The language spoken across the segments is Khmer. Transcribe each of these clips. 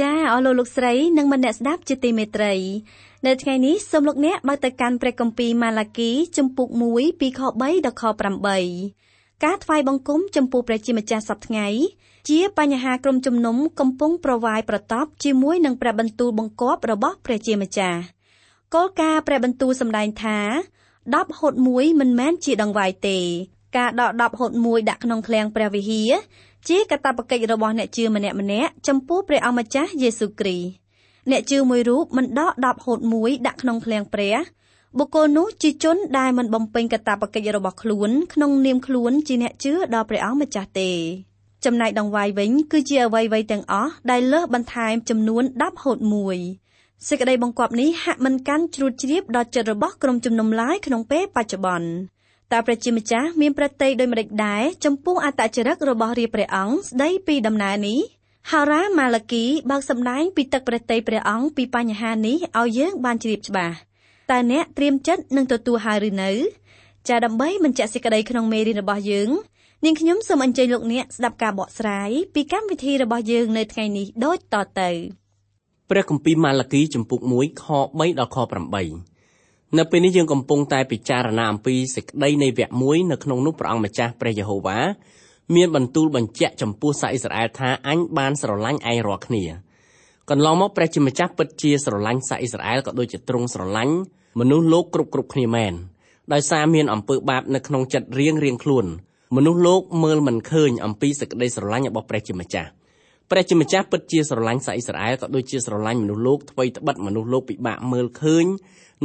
ចាអស់លោកលោកស្រីនិងមនៈស្ដាប់ជាទីមេត្រី នៅថ្ងៃនេះសូមលោកអ្នកបើកទៅកាន់ព្រះគម្ពីរម៉ាឡាគីជំពូក1ពីខ3ដល់ខ8ការថ្វាយបង្គំចំពោះព្រះជាម្ចាស់សប្តាហ៍ជាបញ្ហាក្រុមជំនុំកំពុងប្រវាយប្រតបជាមួយនឹងព្រះបន្ទូលបង្គាប់របស់ព្រះជាម្ចាស់គោលការណ៍ព្រះបន្ទូលសម្ដែងថា10ហូត1មិនមែនជាដងវាយទេ ការដក10ហូត1ដាក់ក្នុងឃ្លាំងព្រះវិហារ ជាកាតព្វកិច្ចរបស់អ្នកជឿម្នាក់ម្នាក់ចំពោះព្រះអម្ចាស់យេស៊ូគ្រីស្ទអ្នកជឿមួយរូបមិនដក10ហូត1ដាក់ក្នុងឃ្លាំងព្រះបុគ្គលនោះជាជនដែលមិនបំពេញកាតព្វកិច្ចរបស់ខ្លួនក្នុងនាមខ្លួនជាអ្នកជឿដល់ព្រះអង្គម្ចាស់ទេចំណែកដងវាយវិញគឺជាអ្វីៗទាំងអស់ដែលលើសបន្ថែមចំនួន10ហូត1សេចក្តីបង្គាប់នេះហាក់មិនកាន់ជ្រួតជ្រាបដល់ចិត្តរបស់ក្រុមជំនុំឡាយក្នុងពេលបច្ចុប្បន្ន តើព្រះជាម្ចាស់មានប្រតិយដូចម្តេចដែរចំពោះអត្តចរិតរបស់រាជព្រះអង្គស្ដីពីដំណើរនេះហារ៉ាម៉ាឡាគីបើកសម្ដែងពីទឹកប្រតិយព្រះអង្គពីបញ្ហានេះឲ្យយើងបានជ្រាបច្បាស់តើអ្នកត្រៀមចិត្តនឹងទទួលហើយឬនៅចាដើម្បីបញ្ជាក់សេចក្តីក្នុងមេរៀនរបស់យើងនាងខ្ញុំសូមអញ្ជើញលោកអ្នកស្ដាប់ការបកស្រាយពីកម្មវិធីរបស់យើងនៅថ្ងៃនេះដូចតទៅព្រះគម្ពីរម៉ាឡាគីចំពុក1ខ3ដល់ខ8 នៅពេលនេះយើងកំពុងតែពិចារណាអំពីសេចក្តីនៃវគ្គមួយនៅក្នុងនោះព្រះអង្គម្ចាស់ព្រះយេហូវ៉ាមានបន្ទូលបញ្ជាក់ចំពោះសាសអ៊ីស្រាអែលថាអញបានស្រឡាញ់ឯងរាល់គ្នាកន្លងមកព្រះជាម្ចាស់ពិតជាស្រឡាញ់សាសអ៊ីស្រាអែលក៏ដូចជាទ្រង់ស្រឡាញ់មនុស្សលោកគ្រប់គ្រប់គ្នាមែនដោយសារមានអំពើបាបនៅក្នុងចិត្តរៀងរៀងខ្លួនមនុស្សលោកមើលមិនឃើញអំពីសេចក្តីស្រឡាញ់របស់ព្រះជាម្ចាស់ព្រះជាម្ចាស់ពិតជាស្រឡាញ់សាសអ៊ីស្រាអែលក៏ដូចជាស្រឡាញ់មនុស្សលោកថ្មីត្បិតមនុស្សលោកពិបាកមើលឃើញ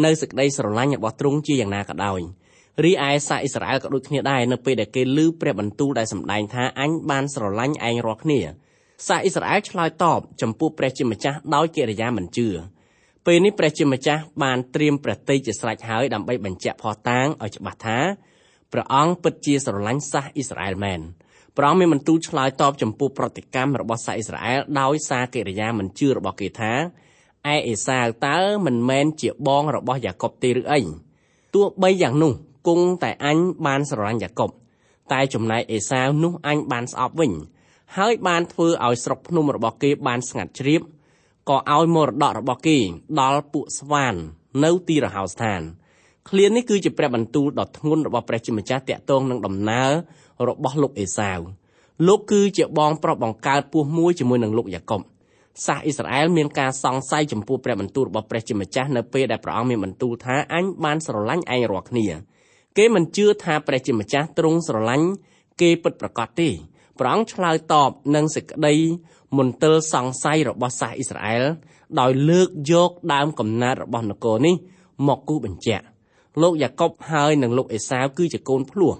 នៅសេចក្តីស្រឡាញ់របស់ទ្រង់ជាយ៉ាងណាក៏ដោយរីឯសាសអ៊ីស្រាអែលក៏ដូចគ្នាដែរនៅពេលដែលគេឮព្រះបន្ទូលដែលសម្ដែងថាអញបានស្រឡាញ់ឯងរាល់គ្នាសាសអ៊ីស្រាអែលឆ្លើយតបចំពោះព្រះជាម្ចាស់ដោយកិរិយាមិនជឿពេលនេះព្រះជាម្ចាស់បានត្រៀមព្រះតីជាស្រេចហើយដើម្បីបញ្ជាក់ផតាងឲ្យច្បាស់ថាព្រះអង្គពិតជាស្រឡាញ់សាសអ៊ីស្រាអែលមែនព្រះអង្គមានបន្ទូលឆ្លើយតបចំពោះប្រតិកម្មរបស់សាសអ៊ីស្រាអែលដោយសារកិរិយាមិនជឿរបស់គេថា ឯអេសាវតើមិនមែនជាបងរបស់យ៉ាកុបទេឬអីទោះបីយ៉ាងនោះគង់តែអញបានស្រឡាញ់យ៉ាកុបតែចំណែកអេសាវនោះអញបានស្អប់វិញ ហើយបានធ្វើឲ្យស្រុកភ្នំរបស់គេបានស្ងាត់ជ្រាបក៏ឲ្យមរតករបស់គេដល់ពួកស្វាននៅទីរហោស្ថានឃ្លានេះគឺជាព្រះបន្ទូលដ៏ធ្ងន់របស់ព្រះជាម្ចាស់តាក់ទងនឹងដំណើររបស់លោកអេសាវលោកគឺជាបងប្រុសបង្កើតពោះមួយជាមួយនឹងលោកយ៉ាកុប សាសអ៊ីស្រាអែលមានការសង្ស័យចំពោះព្រះបន្ទូលរបស់ព្រះជាម្ចាស់នៅពេលដែលព្រះអង្គមានបន្ទូលថាអញបានស្រឡាញ់ឯងរាល់គ្នាគេមិនជឿថាព្រះជាម្ចាស់ទ្រង់ស្រឡាញ់គេពិតប្រាកដទេព្រះអង្គឆ្លើយតបនឹងសេចក្តីមន្ទិលសង្ស័យរបស់សាសអ៊ីស្រាអែលដោយលើកយកដើមកំណើតរបស់នគរនេះមកគូបញ្ជាក់លោកយ៉ាកុបហើយនិងលោកអេសាវគឺជាកូនភ្លោះ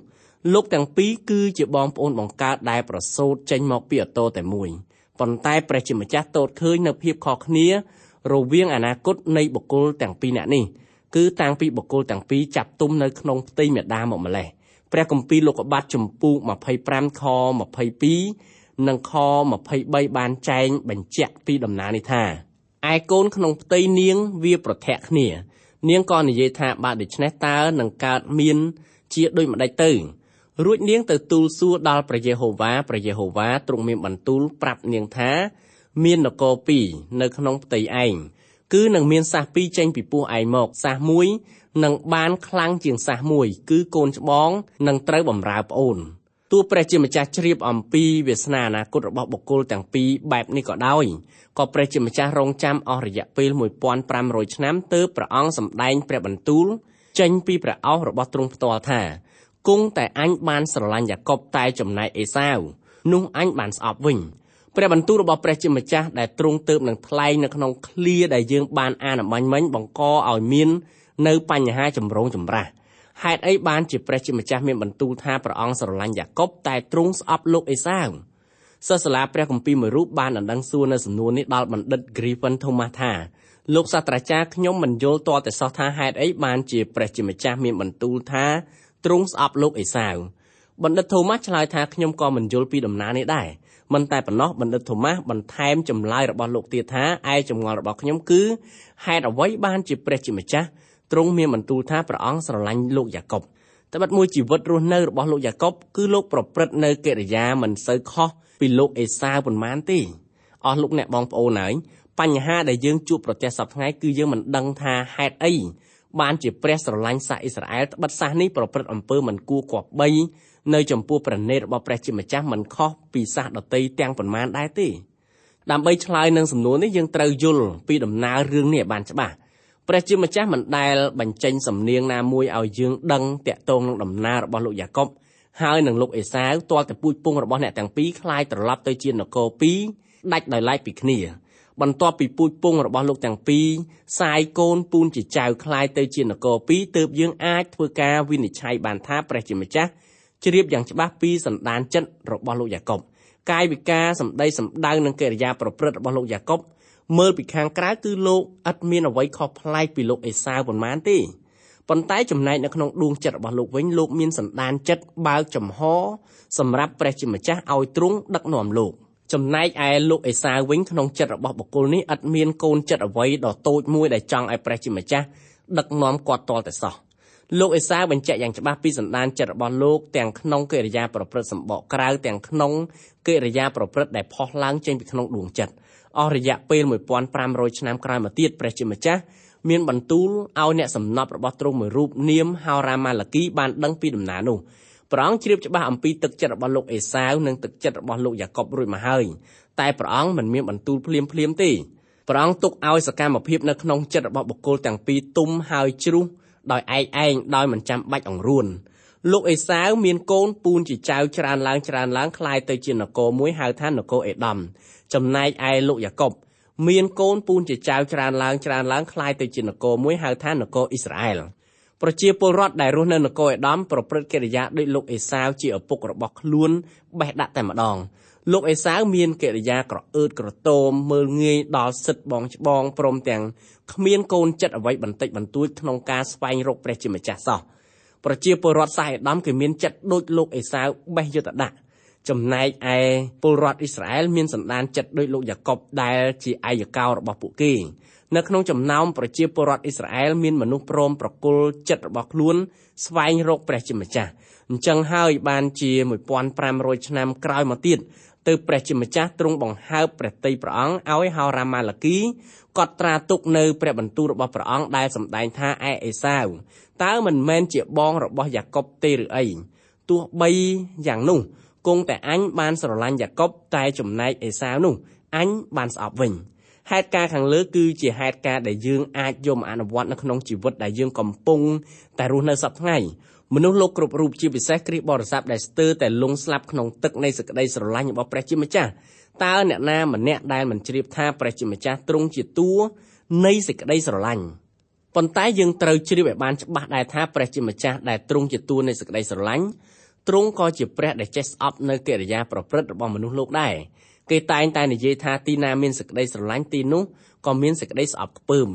លោកទាំងពីរគឺជាបងប្អូនបង្កើតដែលប្រសូតចេញមកពីអតោតែមួយ ប៉ុន្តែព្រះជាម្ចាស់ទតឃើញនៅភាពខុសគ្នារវាងអនាគតនៃបុគ្គលទាំងពីរនាក់នេះគឺតាំងពីបុគ្គលទាំងពីរចាប់ទុំនៅក្នុងផ្ទៃមេដាមកម្លេះព្រះគម្ពីរលោកុបាទចំពូក25ខ22និងខ23បានចែងបញ្ជាក់ពីដំណើរនេះថាឯកូនក្នុងផ្ទៃនាងវាប្រធាក់គ្នា នាងក៏និយាយថាបើដូច្នេះតើនឹងកើតមានជាដូចម្ដេចទៅ រួចនាងទៅទូលសួរដល់ព្រះយេហូវ៉ាព្រះយេហូវ៉ាទ្រង់មានបន្ទូលប្រាប់នាងថា មាននគរពីរនៅក្នុងផ្ទៃឯងគឺនឹងមានសះពីរចេញពីពោះឯងមកសះមួយនឹងបានខ្លាំងជាងសះមួយគឺកូនច្បងនឹងត្រូវបំរើប្អូនទោះព្រះជាម្ចាស់ជ្រាបអំពីវាសនាអនាគតរបស់បុគ្គលទាំងពីរបែបនេះក៏ដោយក៏ព្រះជាម្ចាស់រងចាំអស់រយៈពេល1500ឆ្នាំទើបព្រះអង្គសម្ដែងព្រះបន្ទូលចេញពីព្រះអោសរបស់ទ្រង់ផ្ទាល់ថា គង់តែអញបានស្រឡាញ់យ៉ាកុបតែចំណែកអេសាវនោះអញបានស្អប់វិញព្រះបន្ទូលរបស់ព្រះជាម្ចាស់ដែលទ្រង់ទៅនឹងថ្លែងនៅក្នុងឃ្លាដែលយើងបានអានអំបញ្ញមិញបង្កឲ្យមាននៅបញ្ហាចម្រូងចម្រាសហេតុអីបានជាព្រះជាម្ចាស់មានបន្ទូលថាព្រះអង្គស្រឡាញ់យ៉ាកុបតែទ្រង់ស្អប់លោកអេសាវសិស្សសាលាព្រះគម្ពីរមួយរូបបានដណ្ដឹងសួរនៅសំណួរនេះដល់បណ្ឌិត Griffin Thomas ថាលោកសាស្ត្រាចារ្យខ្ញុំមិនយល់ទាល់តែសោះថាហេតុអីបានជាព្រះជាម្ចាស់មានបន្ទូលថា ទ្រង់ស្អប់លោកអេសាវបណ្ឌិត Thomas ឆ្លើយថាខ្ញុំក៏មិនយល់ពីដំណើរនេះដែរមិនតែប៉ុណ្ណោះបណ្ឌិត Thomas បន្ថែមចម្លើយរបស់លោកទៀតថាឯចម្ងល់របស់ខ្ញុំគឺហេតុអ្វីបានជាព្រះជាម្ចាស់ទ្រង់មានបន្ទូលថាព្រះអង្គស្រឡាញ់លោកយ៉ាកុបត្បិតមួយជីវិតរស់នៅរបស់លោកយ៉ាកុបគឺលោកប្រព្រឹត្តនៅកិរិយាមិនសូវខុសពីលោកអេសាវប៉ុន្មានទេអស់លោកអ្នកបងប្អូនហើយបញ្ហាដែលយើងជួបប្រទះសប្តាហ៍គឺយើងមិនដឹងថាហេតុអី បានជាព្រះស្រឡាញ់សាសអ៊ីស្រាអែលត្បិតសាសនេះប្រព្រឹត្តអំពើមិនគួរគប្បីនៅចំពោះព្រះនេតរបស់ព្រះជាម្ចាស់មិនខុសពីសាសដតីទាំងប៉ុន្មានដែរទេដើម្បីឆ្លើយនឹងសំណួរនេះយើងត្រូវយល់ពីដំណើររឿងនេះឲ្យបានច្បាស់ព្រះជាម្ចាស់មិនដែលបញ្ចេញសំនៀងណាមួយឲ្យយើងដឹងតាក់ទងនឹងដំណើររបស់លោកយ៉ាកុបហើយនឹងលោកអេសាវទាល់តែពូជពងរបស់អ្នកទាំងពីរคล้ายត្រឡប់ទៅជានគរពីរដាច់ដោយឡែកពីគ្នា បន្ទាប់ពីពូជពងរបស់លោកទាំងពីរសាយកូនពូនជាចៅคล้ายទៅជានគរពីរទើបយើងអាចធ្វើការវិនិច្ឆ័យបានថាព្រះជាម្ចាស់ជ្រាបយ៉ាងច្បាស់ពីសន្តានចិត្តរបស់លោកយ៉ាកុបកាយវិការសម្ដីសម្ដៅនិងកិរិយាប្រព្រឹត្តរបស់លោកយ៉ាកុបមើលពីខាងក្រៅគឺលោកឥតមានអ្វីខុសប្លែកពីលោកអេសាវប៉ុន្មានទេប៉ុន្តែចំណែកនៅក្នុងដួងចិត្តរបស់លោកវិញលោកមានសន្តានចិត្តបើកចំហសម្រាប់ព្រះជាម្ចាស់ឲ្យទ្រង់ដឹកនាំលោក ចំណែកឯលោកអេសាវវិញក្នុងចិត្តរបស់បុគ្គលនេះឥតមានកូនចិត្តអ្វីដ៏តូចមួយដែលចង់ឲ្យព្រះជាម្ចាស់ដឹកនាំគាត់តលតែសោះលោកអេសាបញ្ជាក់យ៉ាងច្បាស់ពីសន្តានចិត្តរបស់លោកទាំងក្នុងកិរិយាប្រព្រឹត្តសម្បកក្រៅទាំងក្នុងកិរិយាប្រព្រឹត្តដែលផុសឡើងចេញពីក្នុងដួងចិត្តអស់រយៈពេល1500ឆ្នាំក្រោយមកទៀតព្រះជាម្ចាស់មានបន្ទូលឲ្យអ្នកសំណប់របស់ទ្រង់មួយរូបនាមហោរ៉ាម៉ាឡាគីបានដឹងពីដំណើរនោះ ព្រះអង្គជ្រាបច្បាស់អំពីទឹកចិត្តរបស់លោកអេសាវនិងទឹកចិត្តរបស់លោកយ៉ាកុបរួចមកហើយតែព្រះអង្គមិនមានបន្ទូលភ្លាមភ្លាមទេព្រះអង្គទុកឲ្យសកម្មភាពនៅក្នុងចិត្តរបស់បុគ្គលទាំងពីរទុំហើយជ្រុះដោយឯកឯងដោយមិនចាំបាច់អង្រួនលោកអេសាវមានកូនពូនជាចៅច្រើនឡើងច្រើនឡើងคล้ายទៅជានគរមួយហៅថានគរអេដាមចំណែកឯលោកយ៉ាកុបមានកូនពូនជាចៅច្រើនឡើងច្រើនឡើងคล้ายទៅជានគរមួយហៅថានគរអ៊ីស្រាអែល ប្រជាពលរដ្ឋដែលរស់នៅនគរអេដាមប្រព្រឹត្តកិរិយាដូចលោកអេសាវជាឪពុករបស់ខ្លួនបេះដាក់តែម្ដងលោកអេសាវមានកិរិយាក្រអឺតក្រទមមើលងាយដល់សិទ្ធបងច្បងព្រមទាំងគ្មានកូនចិត្តអ្វីបន្តិចបន្តួចក្នុងការស្វែងរកព្រះជាម្ចាស់សោះប្រជាពលរដ្ឋសាយអាដាមគឺមានចិត្តដូចលោកអេសាវបេះយុទ្ធដាក់ចំណែកឯពលរដ្ឋអ៊ីស្រាអែលមានសន្តានចិត្តដូចលោកយ៉ាកុបដែលជាឯកកោរបស់ពួកគេ នៅក្នុងចំណោមប្រជាពលរដ្ឋអ៊ីស្រាអែលមានមនុស្សព្រមប្រគល់ចិត្តរបស់ខ្លួនស្វែងរកព្រះជាម្ចាស់អញ្ចឹងហើយបានជា1500ឆ្នាំក្រោយមកទៀតទើបព្រះជាម្ចាស់ទ្រង់បង្ហើបព្រះតីព្រះអង្គឲ្យហោរាម៉ាឡាគីកត់ត្រាទុកនៅព្រះបន្ទូលរបស់ព្រះអង្គដែលសម្ដែងថាឯអេសាវតើមិនមែនជាបងរបស់យ៉ាកុបទេឬអីទោះបីយ៉ាងនោះគង់តែអញបានស្រឡាញ់យ៉ាកុបតែចំណែកអេសាវនោះអញបានស្អប់វិញ ហេតុការខាងលើគឺជាហេតុការដែលយើងអាចយកមកអនុវត្តនៅក្នុងជីវិតដែលយើងកំពុងតែរស់នៅសប្តាហ៍ថ្ងៃមនុស្សលោកគ្រប់រូបជាពិសេសគ្រីស្ទបរិស័ទដែលស្ទើរតែលងស្លាប់ក្នុងទឹកនៃសេចក្តីស្រឡាញ់របស់ព្រះជាម្ចាស់តើអ្នកណាម្នាក់ដែលមិនជ្រាបថាព្រះជាម្ចាស់ទ្រង់ជាតួនៃសេចក្តីស្រឡាញ់ប៉ុន្តែយើងត្រូវជ្រាបឲ្យបានច្បាស់ដែរថាព្រះជាម្ចាស់ដែលទ្រង់ជាតួនៃសេចក្តីស្រឡាញ់ទ្រង់ក៏ជាព្រះដែលចេះស្អប់នៅកិរិយាប្រព្រឹត្តរបស់មនុស្សលោកដែរ គេតែងតែនិយាយថាទីណាមានសេចក្តីស្រឡាញ់ទីនោះក៏មានសេចក្តីស្អប់ខ្ពើម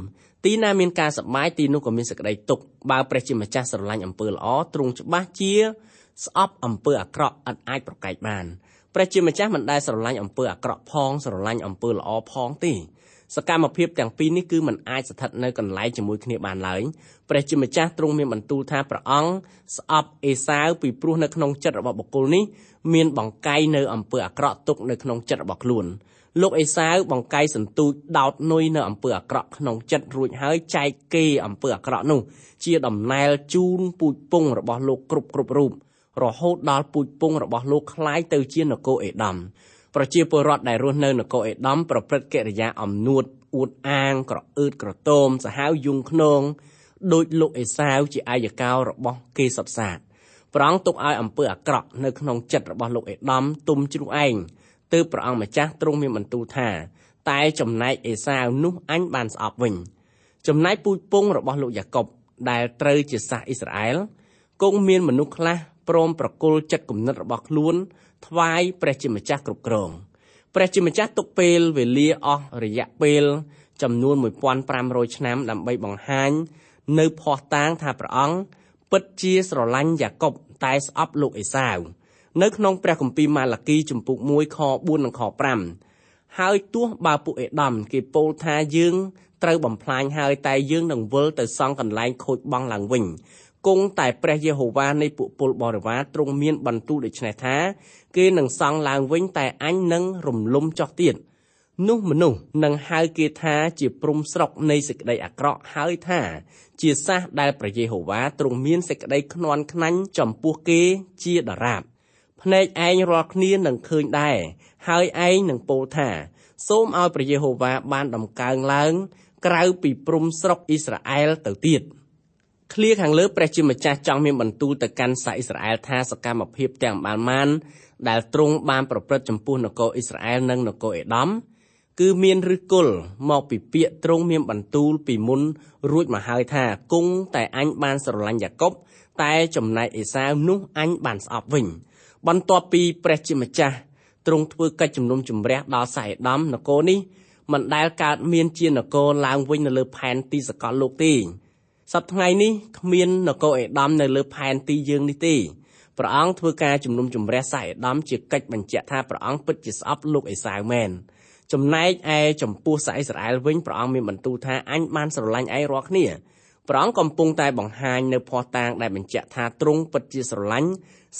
ទីណាមានការសប្បាយទីនោះក៏មានសេចក្តីទុក្ខបើព្រះជាម្ចាស់ស្រឡាញ់អំពើល្អទ្រង់ច្បាស់ជាស្អប់អំពើអាក្រក់ឥតអាចប្រកែកបានព្រះជាម្ចាស់មិនដែលស្រឡាញ់អំពើអាក្រក់ផងស្រឡាញ់អំពើល្អផងទេ សកម្មភាពទាំងពីរនេះគឺมันអាចស្ថិតនៅកន្លែងជាមួយគ្នាបានឡើយព្រះជាម្ចាស់ទ្រង់មានបន្ទូលថាព្រះអង្គស្អប់អេសាវពីព្រោះនៅក្នុងចិត្តរបស់បុគ្គលនេះមានបង្កាយនៅអំពើអាក្រក់ទុកនៅក្នុងចិត្តរបស់ខ្លួនលោកអេសាវបង្កាយសន្ទូចដោតនុយនៅអំពើអាក្រក់ក្នុងចិត្តរួចហើយចែកគេអំពើអាក្រក់នោះជាដំណែលជូនពូជពងរបស់លោកគ្រប់គ្រប់រូបរហូតដល់ពូជពងរបស់លោកคล้ายទៅជានគរអេដាម ប្រជាពលរដ្ឋដែលរស់នៅនគរអេដាមប្រព្រឹត្តកិរិយាអំនួតអួតអាងក្រអឺតក្រទមសាហាវយងខ្នងដោយលោកអេសាវជាអាយកោរបស់គេសុតសាតព្រះអង្គទុកឲ្យអំពើអាក្រក់នៅក្នុងចិត្តរបស់លោកអេដាមទុំជ្រុះឯងទើបព្រះអង្គម្ចាស់ទ្រង់មានបន្ទូលថា តែចំណែកអេសាវនោះអញបានស្អប់វិញចំណែកពូជពងរបស់លោកយ៉ាកុបដែលត្រូវជាសាសអ៊ីស្រាអែលគង់មានមនុស្សខ្លះព្រមប្រគល់ចិត្តគំនិតរបស់ខ្លួន ថ្វាយព្រះជាម្ចាស់គ្រប់គ្រងព្រះជាម្ចាស់ទុកពេលវេលាអស់រយៈពេលចំនួន1500ឆ្នាំដើម្បីបង្ហាញនៅភ័ស្តុតាងថាព្រះអង្គពិតជាស្រឡាញ់យ៉ាកុបតែស្អប់លោកអេសាវនៅក្នុងព្រះគម្ពីរម៉ាឡាគីជំពូក1ខ4និងខ5ហើយទោះបើពួកអេដាមគេពោលថាយើងត្រូវបំផ្លាញហើយតែយើងនឹងវិលទៅសង់កន្លែងខូចបង់ឡើងវិញ គង់តែព្រះយេហូវ៉ានៃពួកពលបរិវារទ្រង់មានបន្ទូលដូច្នេះថាគេនឹងសង់ឡើងវិញតែអញនឹងរំលំចោះទៀតនោះមនុស្សនឹងហៅគេថាជាព្រំស្រុកនៃសេចក្តីអាក្រក់ហើយថាជាសះដែលព្រះយេហូវ៉ាទ្រង់មានសេចក្តីខ្នាន់ខ្នាញ់ចំពោះគេជាដរាបភ្នែកឯងរាល់គ្នានឹងឃើញដែរហើយឯងនឹងពោលថាសូមឲ្យព្រះយេហូវ៉ាបានដំកើងឡើង ក្រៅពីព្រំស្រុកអ៊ីស្រាអែលទៅទៀត ឃ្លាខាងលើព្រះជាម្ចាស់ចង់មានបន្ទូលទៅកាន់សាសអ៊ីស្រាអែលថាសកម្មភាពទាំងបានមានដែលទ្រង់បានប្រព្រឹត្តចំពោះនគរអ៊ីស្រាអែលនិងនគរអេដាមគឺមានឫសគល់មកពីពាក្យទ្រង់មានបន្ទូលពីមុនរួចមកហើយថាគង់តែអញបានស្រឡាញ់យ៉ាកុបតែចំណែកអេសាវនោះអញបានស្អប់វិញបន្ទាប់ពីព្រះជាម្ចាស់ទ្រង់ធ្វើកិច្ចជំនុំជម្រះដល់សាយដាមនគរនេះមិនដែលកើតមានជានគរឡើងវិញនៅលើផែនទីសកលលោកទេ សប្តាហ៍ថ្ងៃនេះគ្មាននគរអេដាមនៅលើផែនទីយើងនេះទេព្រះអង្គធ្វើការជំនុំជម្រះសាយដាមជាកិច្ចបញ្ជាក់ថាព្រះអង្គពិតជាស្អប់លោកអេសាវមែនចំណែកឯចំពោះសាអ៊ីស្រាអែលវិញព្រះអង្គមានបន្ទូលថាអញបានស្រឡាញ់ឯងរាល់គ្នាព្រះអង្គកំពុងតែបង្ហាញនៅភ័ស្តុតាងដែលបញ្ជាក់ថាទ្រង់ពិតជាស្រឡាញ់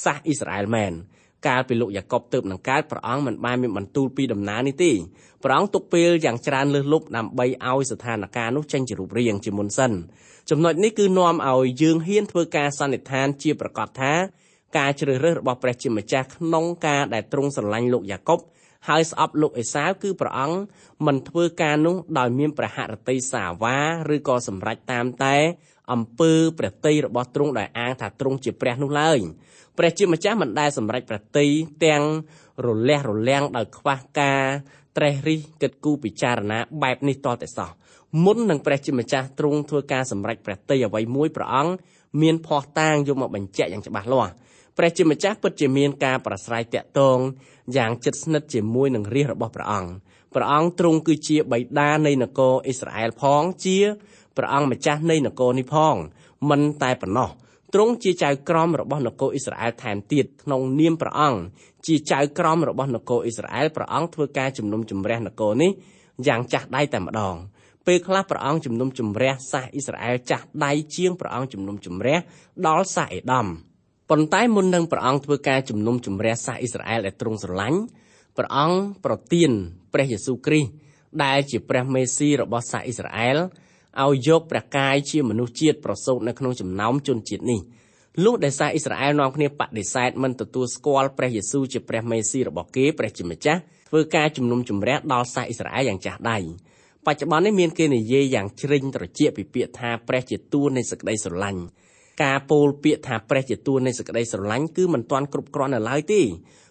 សាសអ៊ីស្រាអែលមែន កាលពីលោកយ៉ាកុបទើបនឹងកើតព្រះអង្គមិនបានមានបន្ទូលពីដំណើរនេះទេព្រះអង្គទុកពេលយ៉ាងច្រើនលើសលប់ដើម្បីឲ្យស្ថានភាពនោះចេញជារូបរាងជាមុនសិនចំណុចនេះគឺនាំឲ្យយើងហ៊ានធ្វើការសន្និដ្ឋានជាប្រកាសថាការជ្រើសរើសរបស់ព្រះជាម្ចាស់ក្នុងការដែលទ្រង់ស្រឡាញ់លោកយ៉ាកុបហើយស្អប់លោកអេសាវគឺព្រះអង្គមិនធ្វើការនោះដោយមានព្រះហឫទ័យសាវាឬក៏សម្រេចតាមតែ អំពើព្រះតីរបស់ទ្រង់ដោយអាងថាទ្រង់ជាព្រះនោះឡើយព្រះជាម្ចាស់មិនដែលសម្រេចព្រះតីទាំងរលះរលាំងដោយខ្វះការត្រេះរិះគិតគូរពិចារណាបែបនេះតតែសោះមុននឹងព្រះជាម្ចាស់ទ្រង់ធ្វើការសម្រេចព្រះតីអ្វីមួយព្រះអង្គមានភ័ស្តុតាងយកមកបញ្ជាក់យ៉ាងច្បាស់លាស់ព្រះជាម្ចាស់ពិតជាមានការប្រស្រ័យតាក់ទងយ៉ាងជិតស្និទ្ធជាមួយនឹងរាជរបស់ព្រះអង្គព្រះអង្គទ្រង់គឺជាបិតានៃនគរអ៊ីស្រាអែលផងជា ព្រះអង្គម្ចាស់នៃនគរនេះផងមិនតែប៉ុណ្ណោះទ្រង់ជាចៅក្រមរបស់នគរអ៊ីស្រាអែលថែមទៀតក្នុងនាមព្រះអង្គជាចៅក្រមរបស់នគរអ៊ីស្រាអែលព្រះអង្គធ្វើការជំនុំជម្រះនគរនេះយ៉ាងចាស់ដៃតែម្ដងពេលខ្លះព្រះអង្គជំនុំជម្រះសាសអ៊ីស្រាអែលចាស់ដៃជាងព្រះអង្គជំនុំជម្រះដល់សាសអេដាមប៉ុន្តែមុននឹងព្រះអង្គធ្វើការជំនុំជម្រះសាសអ៊ីស្រាអែលដែលទ្រង់ស្រឡាញ់ព្រះអង្គប្រទានព្រះយេស៊ូវគ្រីស្ទដែលជាព្រះមេស៊ីរបស់សាសអ៊ីស្រាអែល ឲ្យយកព្រះកាយជាមនុស្សជាតិប្រសូតនៅក្នុងចំណោមជនជាតិនេះលុះដែលសាសអ៊ីស្រាអែលនាំគ្នាបដិសេធមិនទទួលស្គាល់ព្រះយេស៊ូវជាព្រះមេស៊ីរបស់គេព្រះជាម្ចាស់ធ្វើការជំនុំជម្រះដល់សាសអ៊ីស្រាអែលយ៉ាងចាស់ដៃបច្ចុប្បន្ននេះមានគេនិយាយយ៉ាងជ្រិញត្រចៀកពីពាក្យថាព្រះជាតួនៃសេចក្តីស្រឡាញ់ការពោលពាក្យថាព្រះជាតួនៃសេចក្តីស្រឡាញ់គឺមិនទាន់គ្រប់គ្រាន់នៅឡើយទេ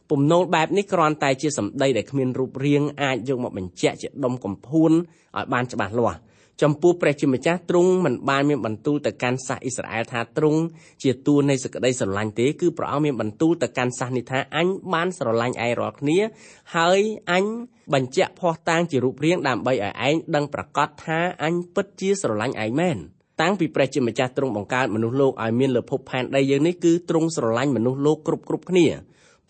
ពំនោលបែបនេះគ្រាន់តែជាសម្ដីដែលគ្មានរូបរាងអាចយកមកបញ្ជាក់ជាដុំកំភួនឲ្យបានច្បាស់លាស់ ចំពោះព្រះជាម្ចាស់ទ្រង់មិនបានមានបន្ទូលទៅកាន់សាសអ៊ីស្រាអែលថាទ្រង់ជាតួនៃសេចក្តីស្រឡាញ់ទេគឺព្រះអង្គមានបន្ទូលទៅកាន់សាសនេះថាអញបានស្រឡាញ់ឯងរាល់គ្នាហើយអញបញ្ជាក់ភ័ស្តុតាងជារូបរាងដើម្បីឲ្យឯងដឹងប្រកាសថាអញពិតជាស្រឡាញ់ឯងមែនតាំងពីព្រះជាម្ចាស់ទ្រង់បង្កើតមនុស្សលោកឲ្យមានលើភពផែនដីយើងនេះគឺទ្រង់ស្រឡាញ់មនុស្សលោកគ្រប់គ្រប់គ្នា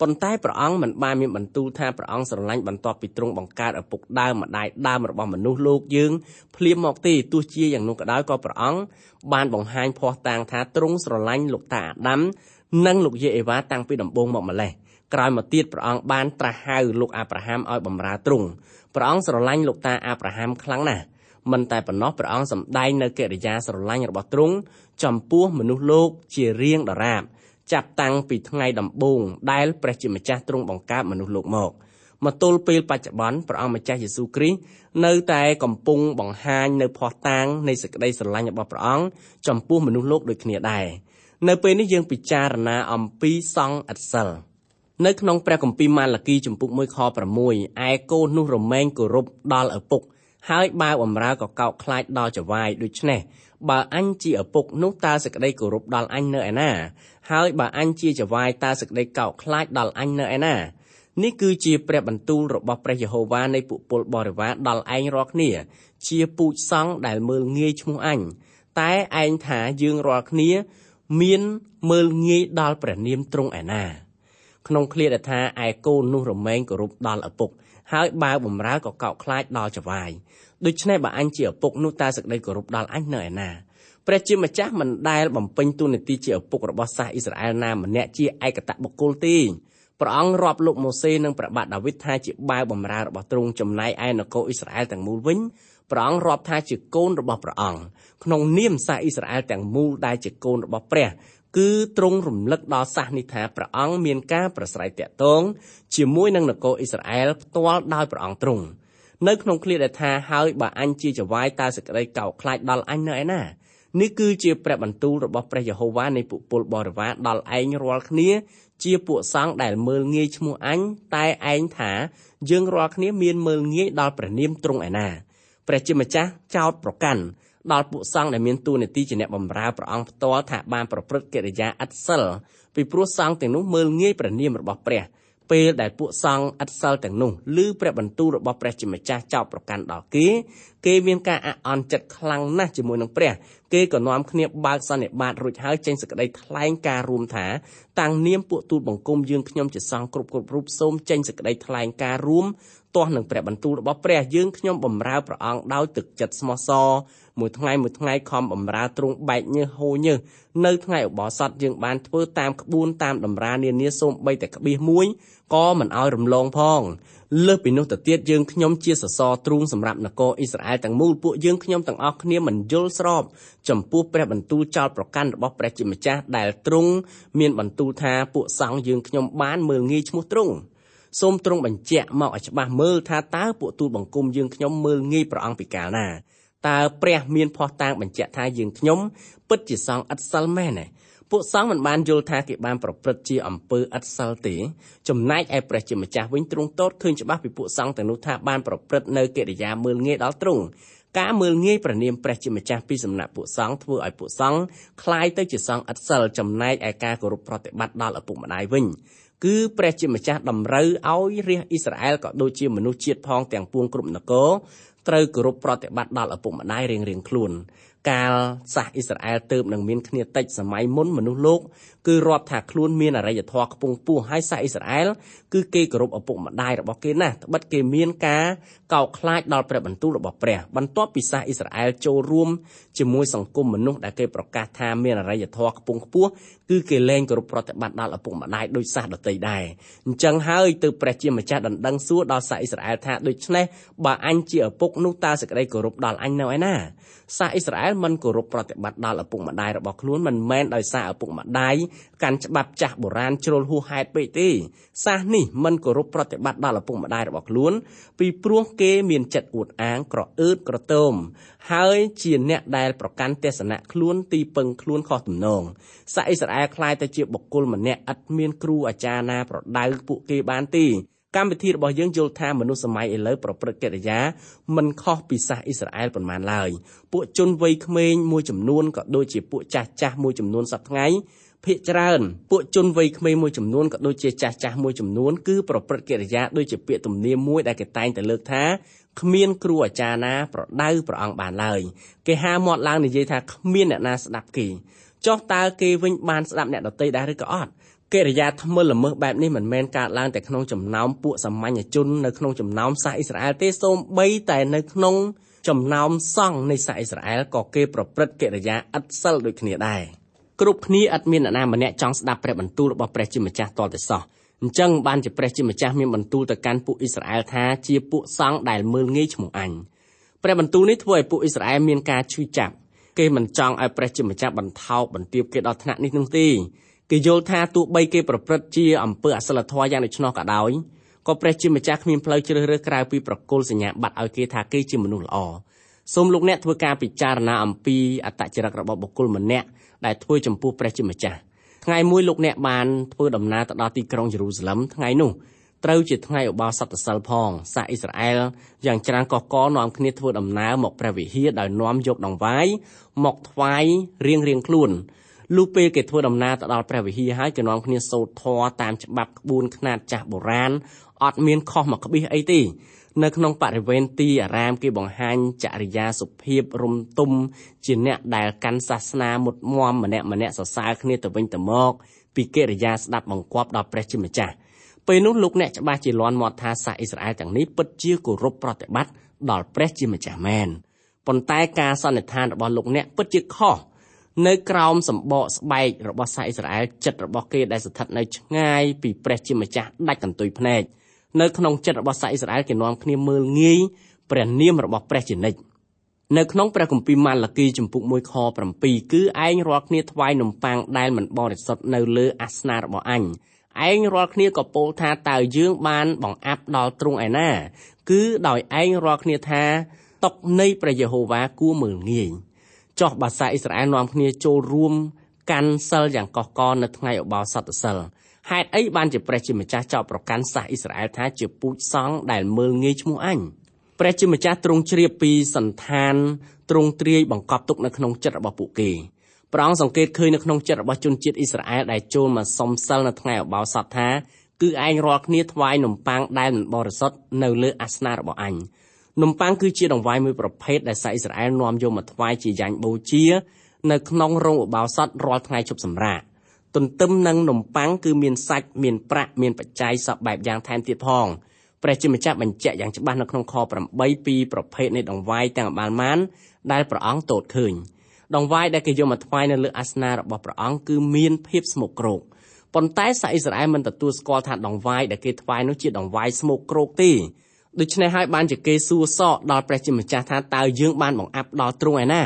ប៉ុន្តែព្រះអង្គមិនបានមានបន្ទូលថាព្រះអង្គស្រឡាញ់បន្ទាប់ពីទ្រង់បង្កើតឪពុកដើមម្ដាយដើមរបស់មនុស្សលោកយើងភ្លាមមកទេទោះជាយ៉ាងនោះក៏ដោយក៏ព្រះអង្គបានបង្ហាញភ័ស្តុតាងថាទ្រង់ស្រឡាញ់លោកតាអាដាមនិងលោកយាយអេវ៉ាតាំងពីដំបូងមកម្លេះក្រោយមកទៀតព្រះអង្គបានត្រាស់ហៅលោកអាប់រ៉ាហាំឲ្យបម្រើទ្រង់ព្រះអង្គស្រឡាញ់លោកតាអាប់រ៉ាហាំខ្លាំងណាស់មិនតែប៉ុណ្ណោះព្រះអង្គសម្ដែងនៅកិរិយាស្រឡាញ់របស់ទ្រង់ចំពោះមនុស្សលោកជារៀងដរាប ចាប់តាំងពីថ្ងៃដំបូងដែលព្រះជាម្ចាស់ទ្រង់បង្កើតមនុស្សលោកមកមកទល់ពេលបច្ចុប្បន្នព្រះអង្គម្ចាស់យេស៊ូវគ្រីស្ទនៅតែកំពុងបង្ហាញនៅភ័ស្តុតាងនៃសេចក្តីស្រឡាញ់របស់ព្រះអង្គចំពោះមនុស្សលោកដូចគ្នាដែរនៅពេលនេះយើងពិចារណាអំពីសង្ឃឥតសិលនៅក្នុងព្រះគម្ពីរម៉ាឡាគីជំពូក1ខ6ឯកូននោះរមែងគោរពដល់ឪពុកហើយបើបំរើក៏កោកខ្លាចដល់ចវាយដូច្នេះបើអញជាឪពុកនោះតើសេចក្តីគោរពដល់អញនៅឯណា ហើយបើអញជាចវាយតើសេចក្តីកោកខ្លាចដល់អញនៅឯណានេះគឺជាព្រះបន្ទូលរបស់ព្រះយេហូវ៉ានៃពុពលបរិវារដល់ឯងរាល់គ្នាជាពូជសង្ឃដែលមើលងាយឈ្មោះអញតែឯងថាយើងរាល់គ្នាមានមើលងាយដល់ព្រះនាមទ្រង់ឯណាក្នុងឃ្លាដែលថាឯកូននោះរមែងគោរពដល់ឪពុកហើយបើបំរើក៏កោកខ្លាចដល់ចវាយដូច្នេះបើអញជាឪពុកនោះតើសេចក្តីគោរពដល់អញនៅឯណា ព្រះជាម្ចាស់មិនដែលបំពេញតួនាទីជាឪពុករបស់សាសអ៊ីស្រាអែលណាម្នាក់ជាឯកតបុគ្គលទេព្រះអង្គរាប់លោកម៉ូសេនិងព្រះបាទដាវីតថាជាបាវបំរើរបស់ទ្រង់ចំណែកឯនគរអ៊ីស្រាអែលទាំងមូលវិញព្រះអង្គរាប់ថាជាកូនរបស់ព្រះអង្គក្នុងនាមសាសអ៊ីស្រាអែលទាំងមូលដែលជាកូនរបស់ព្រះគឺទ្រង់រំលឹកដល់សាសនេះថាព្រះអង្គមានការប្រស្រ័យតាក់ទងជាមួយនឹងនគរអ៊ីស្រាអែលផ្ទាល់ដោយព្រះអង្គទ្រង់នៅក្នុងឃ្លាដែលថាហើយបើអញជាចវាយតើសេចក្តីកោតខ្លាចដល់អញនៅឯណា នេះគឺជាព្រះបន្ទូលរបស់ព្រះយេហូវ៉ានៃពុពលបរិវារដល់ឯងរាល់គ្នាជាពួកសង្ឃដែលមើលងាយឈ្មោះអញតែឯងថាយើងរាល់គ្នាមានមើលងាយដល់ព្រះនាមទ្រង់ឯណាព្រះជាម្ចាស់ចោតប្រកាន់ដល់ពួកសង្ឃដែលមានតួនាទីជាអ្នកបម្រើព្រះអង្គផ្ទាល់ថាបានប្រព្រឹត្តកិរិយាឥតសិលពីព្រោះសង្ឃទាំងនោះមើលងាយព្រះនាមរបស់ព្រះពេលដែលពួកសង្ឃឥតសិលទាំងនោះឮព្រះបន្ទូលរបស់ព្រះជាម្ចាស់ចោទប្រកាន់ដល់គេគេមានការអាក់អន់ចិត្តខ្លាំងណាស់ជាមួយនឹងព្រះគេក៏នាំគ្នាបើកសន្និបាតរួចហើយចេញសេចក្តីថ្លែងការរួមថាតាំងនាមពួកទូតបង្គំយើងខ្ញុំជាសង្ឃគ្រប់គ្រប់រូបសូមចេញសេចក្តីថ្លែងការរួមទាស់នឹងព្រះបន្ទូលរបស់ព្រះយើងខ្ញុំបម្រើព្រះអង្គដោយទឹកចិត្តស្មោះសរមួយថ្ងៃមួយថ្ងៃខំបម្រើទ្រង់បែកញើសហូរញើសនៅថ្ងៃឧបោសថយើងបានធ្វើតាមក្បួនតាមតម្រានានាសូមបីតែក្បៀសមួយ ក៏មិនអោយរំលងផងលើសពីនោះទៅទៀតយើងខ្ញុំជាសសរទ្រូងសម្រាប់នគរអ៊ីស្រាអែលទាំងមូលពួកយើងខ្ញុំទាំងអស់គ្នាមិនយល់ស្របចំពោះព្រះបន្ទូលចោលប្រកាន់របស់ព្រះជាម្ចាស់ដែលទ្រង់មានបន្ទូលថាពួកសង្ឃយើងខ្ញុំបានមើលងាយឈ្មោះទ្រង់សូមទ្រង់បញ្ជាក់មកឲ្យច្បាស់មើលថាតើពួកទូលបង្គំយើងខ្ញុំមើលងាយព្រះអង្គពីកាលណាតើព្រះមានភ័ស្តុតាងបញ្ជាក់ថាយើងខ្ញុំពិតជាសង្ឃឥតសិលមែនទេ ពួកសង្ឃមិនបានយល់ថាគេបានប្រព្រឹត្តជាអំពើឥតសិលទេចំណែកឯព្រះជាម្ចាស់វិញទ្រង់តតឃើញច្បាស់ពីពួកសង្ឃទាំងនោះថាបានប្រព្រឹត្តនៅកិរិយាមើលងាយដល់ទ្រង់ការមើលងាយព្រះនាមព្រះជាម្ចាស់ពីសំណាក់ពួកសង្ឃធ្វើឲ្យពួកសង្ឃคล้ายទៅជាសង្ឃឥតសិលចំណែកឯការគោរពប្រតិបត្តិដល់ឪពុកម្ដាយវិញគឺព្រះជាម្ចាស់តម្រូវឲ្យរាជអ៊ីស្រាអែលក៏ដូចជាមនុស្សជាតិផងទាំងពួងគ្រប់នគរត្រូវគោរពប្រតិបត្តិដល់ឪពុកម្ដាយរៀងៗខ្លួន កាលសាសអ៊ីស្រាអែលទៅនឹងមានគ្នាតិចសម័យមុនមនុស្សលោក គឺរាប់ថាខ្លួនមានអរិយធម៌ខ្ពង់ខ្ពស់ហើយសាសអ៊ីស្រាអែលគឺគេគោរពឪពុកម្ដាយរបស់គេណាស់ត្បិតគេមានការកោតខ្លាចដល់ព្រះបន្ទូលរបស់ព្រះបន្ទាប់ពីសាសអ៊ីស្រាអែលចូលរួមជាមួយសង្គមមនុស្សដែលគេប្រកាសថាមានអរិយធម៌ខ្ពង់ខ្ពស់គឺគេលែងគោរពប្រតិបត្តិដល់ឪពុកម្ដាយដោយសាសដតីដែរអញ្ចឹងហើយទើបព្រះជាម្ចាស់ដណ្ដឹងសួរដល់សាសអ៊ីស្រាអែលថាដូច្នេះបើអញជាឪពុកនោះតើសេចក្តីគោរពដល់អញនៅឯណាសាសអ៊ីស្រាអែលមិនគោរពប្រតិបត្តិដល់ឪពុកម្ដាយរបស់ខ្លួនមិនមែនដោយសារឪពុកម្ដាយកាន់ច្បាប់ចាស់បុរាណជ្រុលហួសហេតុពេកទេសាសនេះមិនគោរពប្រតិបត្តិដល់ឪពុកម្ដាយរបស់ខ្លួន ពីព្រោះគេមានចិត្តអួតអាងក្រអឺតក្រទមហើយជាអ្នកដែលប្រកាន់ទស្សនៈខ្លួនទីពឹងខ្លួនខុសទំនងសាសអ៊ីស្រាអែលខ្លាយទៅជាបុគ្គលម្នាក់ឥតមានគ្រូអាចារ្យណាប្រដៅពួកគេបានទេ កម្មវិធីរបស់យើងយល់ថាមនុស្សសម័យឥឡូវប្រព្រឹត្តកិរិយាមិនខុសពីសាសអ៊ីស្រាអែលប៉ុន្មានឡើយពួកជនវ័យក្មេងមួយចំនួនក៏ដូចជាពួកចាស់ចាស់មួយចំនួនសប្តាហ៍ភាកច្រើនពួកជនវ័យក្មេងមួយចំនួនក៏ដូចជាចាស់ចាស់មួយចំនួនគឺប្រព្រឹត្តកិរិយាដូចជាពាក្យទំនាមមួយដែលគេតែងតែលើកថាគ្មានគ្រូអាចារ្យណាប្រដៅព្រះអង្គបានឡើយគេហាមាត់ឡើងនិយាយថាគ្មានអ្នកណាស្ដាប់គេចុះតើគេវិញបានស្ដាប់អ្នកដតីដែរឬក៏អត់ កិរិយាថ្មិលល្មើសបែបនេះមិនមែនកើតឡើងតែក្នុងចំណោមពួកសាមញ្ញជននៅក្នុងចំណោមសាសអ៊ីស្រាអែលទេសូម្បីតែនៅក្នុងចំណោមសង្ឃនៃសាសអ៊ីស្រាអែលក៏គេប្រព្រឹត្តកិរិយាឥតសិលដូចគ្នាដែរគ្រប់គ្នាឥតមានអ្នកណាម្នាក់ចង់ស្ដាប់ព្រះបន្ទូលរបស់ព្រះជាម្ចាស់តតែសោះអញ្ចឹងបានជាព្រះជាម្ចាស់មានបន្ទូលទៅកាន់ពួកអ៊ីស្រាអែលថាជាពួកសង្ឃដែលមើលងាយឈ្មោះអញព្រះបន្ទូលនេះធ្វើឲ្យពួកអ៊ីស្រាអែលមានការឈឺចាប់គេមិនចង់ឲ្យព្រះជាម្ចាស់បន្ថោបបន្ទាបគេដល់ថ្នាក់នេះនោះទេ គេយល់ថាទោះបីគេប្រព្រឹត្តជាអំពើអសិលធម៌យ៉ាងដូច្នោះក៏ដោយក៏ព្រះជាម្ចាស់គ្មានផ្លូវជ្រើសរើសក្រៅពីប្រគល់សញ្ញាបត្រឲ្យគេថាគេជាមនុស្សល្អសូមលោកអ្នកធ្វើការពិចារណាអំពីអត្តចរិតរបស់បុគ្គលម្នាក់ដែលធ្វើចំពោះព្រះជាម្ចាស់ថ្ងៃមួយលោកអ្នកបានធ្វើដំណើរទៅដល់ទីក្រុងយេរូសាឡឹមថ្ងៃនោះត្រូវជាថ្ងៃឧបោសថសិលផងសាសអ៊ីស្រាអែលយ៉ាងច្រើនកកកនាំគ្នាធ្វើដំណើរមកព្រះវិហារដោយនាំយកដង្វាយមកថ្វាយរៀងរៀងខ្លួន លុះពេលគេធ្វើដំណើរទៅដល់ព្រះវិហារហើយគេនាំគ្នាសូត្រធម៌តាមច្បាប់ក្បួនខ្នាតចាស់បុរាណអត់មានខុសមកក្បៀសអីទេនៅក្នុងបរិវេណទីអារាមគេបង្ហាញចរិយាសុភាពរំទុំជាអ្នកដែលកាន់សាសនាមុតមមម្នាក់ម្នាក់សរសើរគ្នាទៅវិញទៅមកពីកិរិយាស្ដាប់បង្គាប់ដល់ព្រះជាម្ចាស់ពេលនោះលោកអ្នកច្បាស់ជាលន់មាត់ថាសាសអ៊ីស្រាអែលទាំងនេះពិតជាគោរពប្រតិបត្តិដល់ព្រះជាម្ចាស់មែនប៉ុន្តែការសន្និដ្ឋានរបស់លោកអ្នកពិតជាខុស នៅក្រោមសម្បកស្បែករបស់សាសអ៊ីស្រាអែលចិត្តរបស់គេដែលស្ថិតនៅឆ្ងាយពីព្រះជាម្ចាស់ដាច់កន្ទុយភ្នែកនៅក្នុងចិត្តរបស់សាសអ៊ីស្រាអែលគេនាំគ្នាមើលងាយព្រះនាមរបស់ព្រះជានិច្ចនៅក្នុងព្រះគម្ពីរម៉ាឡាគីចំពុក1ខ7គឺឯងរាល់គ្នាថ្វាយនំប៉័ងដែលមិនបរិសុទ្ធនៅលើអាសនៈរបស់អញឯងរាល់គ្នាក៏ពោលថាតើយើងបានបង្អាប់ដល់ទ្រង់ឯណា គឺដោយឯងរាល់គ្នាថាតុកនៃព្រះយេហូវ៉ាគួរមើលងាយ ចោះបាសាអ៊ីស្រាអែលនាំគ្នាចូលរួមកាន់សិលយ៉ាងកុះកនៅថ្ងៃឧបោសថសិលហេតុអីបានជាព្រះជាម្ចាស់ចោទប្រកាន់សាសអ៊ីស្រាអែលថាជាពូជសង្ឃដែលមើលងាយឈ្មោះអញព្រះជាម្ចាស់ទ្រង់ជ្រាបពីសន្តានទ្រង់ទ្រាយបង្កប់ទុកនៅក្នុងចិត្តរបស់ពួកគេព្រះអង្គសង្កេតឃើញនៅក្នុងចិត្តរបស់ជនជាតិអ៊ីស្រាអែលដែលចូលមកសុំសិលនៅថ្ងៃឧបោសថថាគឺឯងរាល់គ្នាថ្វាយនំប៉័ងដែលមិនបរិសុទ្ធនៅលើអាសនៈរបស់អញ នំប៉័ងគឺជាដង្វាយមួយប្រភេទដែលសាសអ៊ីស្រាអែលនាំយកមកថ្វាយជាយ៉ាញ់បូជា នៅក្នុងរោងឧបោសថរាល់ថ្ងៃជប់សម្រាកទន្ទឹមនឹងនំប៉័ងគឺមានសាច់មានប្រាក់មានបច្ច័យសពបែបយ៉ាងថែមទៀតផងព្រះជាម្ចាស់បញ្ជាក់យ៉ាងច្បាស់នៅក្នុងខ8ពីប្រភេទនៃដង្វាយទាំងបានមានដែលព្រះអង្គទតឃើញដង្វាយដែលគេយកមកថ្វាយនៅលើអាសនៈរបស់ព្រះអង្គគឺមានភាពស្មុគគ្រោកប៉ុន្តែសាសអ៊ីស្រាអែលមិនទទួលស្គាល់ថាដង្វាយដែលគេថ្វាយនោះជាដង្វាយស្មុគគ្រោកទេ ដូច្នេះហើយបានជាគេសួរសក់ដល់ព្រះជាម្ចាស់ថាតើយើងបានបង្អាប់ដល់ទ្រង់ឯណា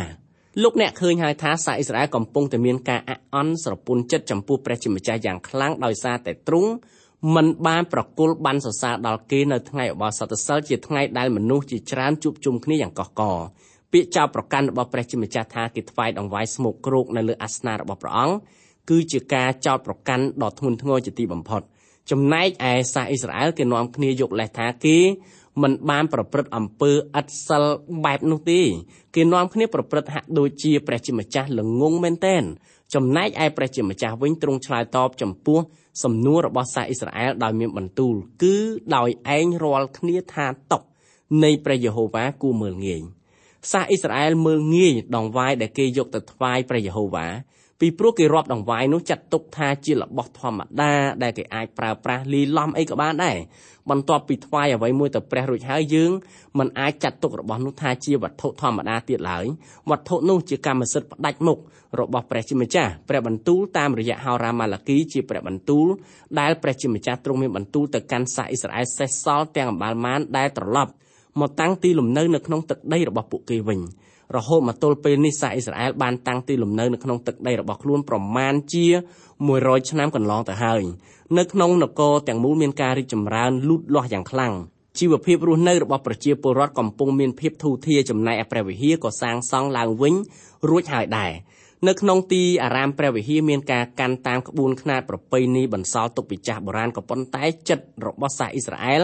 លោកអ្នកឃើញហើយថាសាសអ៊ីស្រាអែលកំពុងតែមានការអាក់អន់ស្រពន់ចិត្តចំពោះព្រះជាម្ចាស់យ៉ាងខ្លាំងដោយសារតែទ្រង់មិនបានប្រគល់បានសរសើរដល់គេនៅថ្ងៃឧបោសថសិលជាថ្ងៃដែលមនុស្សជាច្រើនជួបជុំគ្នាយ៉ាងកុះកពាក្យចោទប្រកាន់របស់ព្រះជាម្ចាស់ថាគេថ្វាយដង្វាយស្មុគគ្រោកនៅលើអាសនៈរបស់ព្រះអង្គគឺជាការចោទប្រកាន់ដ៏ធ្ងន់ធ្ងរជាទីបំផុតចំណែកឯសាសអ៊ីស្រាអែលគេនាំគ្នាយកលេសថាគេ មិនបានប្រព្រឹត្តអំពើឥតសិលបែបនោះទេគេនាំគ្នាប្រព្រឹត្តហាក់ដូចជាព្រះជាម្ចាស់ល្ងងមែនទែនចំណែកឯព្រះជាម្ចាស់វិញទ្រង់ឆ្លើយតបចំពោះសំណួររបស់សាសអ៊ីស្រាអែលដោយមានបន្ទូល គឺដោយឯងរាល់គ្នាថាតុកនៃព្រះយេហូវ៉ាគួរមើលងាយសាសអ៊ីស្រាអែលមើលងាយដងវាយដែលគេយកទៅថ្វាយព្រះយេហូវ៉ា ពីព្រោះគេរាប់ដង្វាយនោះចាត់ទុកថាជារបស់ធម្មតាដែលគេអាចប្រើប្រាស់លីឡំអីក៏បានដែរបន្ទាប់ពីថ្វាយអ្វីមួយទៅព្រះរួចហើយយើងមិនអាចចាត់ទុករបស់នោះថាជាវត្ថុធម្មតាទៀតឡើយវត្ថុនោះជាកម្មសិទ្ធិផ្ដាច់មុខរបស់ព្រះជាម្ចាស់ព្រះបន្ទូលតាមរយៈហោរាម៉ាឡាគីជាព្រះបន្ទូលដែលព្រះជាម្ចាស់ទ្រង់មានបន្ទូលទៅកាន់សាសអ៊ីស្រាអែលសេះសល់ទាំងអម្បាលម៉ានដែលត្រឡប់មកតាំងទីលំនៅនៅក្នុងទឹកដីរបស់ពួកគេវិញ រហូតមកទល់ពេលនេះសាសអ៊ីស្រាអែលបានតាំងទីលំនៅនៅក្នុងទឹកដីរបស់ខ្លួនប្រមាណជា100ឆ្នាំកន្លងទៅហើយនៅក្នុងនគរទាំងមូលមានការរីកចម្រើនលូតលាស់យ៉ាងខ្លាំងជីវភាពរស់នៅរបស់ប្រជាពលរដ្ឋកំពុងមានភាពធូរធារចំណែកឯព្រះវិហារក៏សាងសង់ឡើងវិញរួចហើយដែរ នៅក្នុងទីអារាមព្រះវិហារមានការកាន់តាមក្បួនខ្នាតប្រពៃណីបន្សល់ទុកពីចាស់បុរាណក៏ប៉ុន្តែចិត្តរបស់សាសអ៊ីស្រាអែល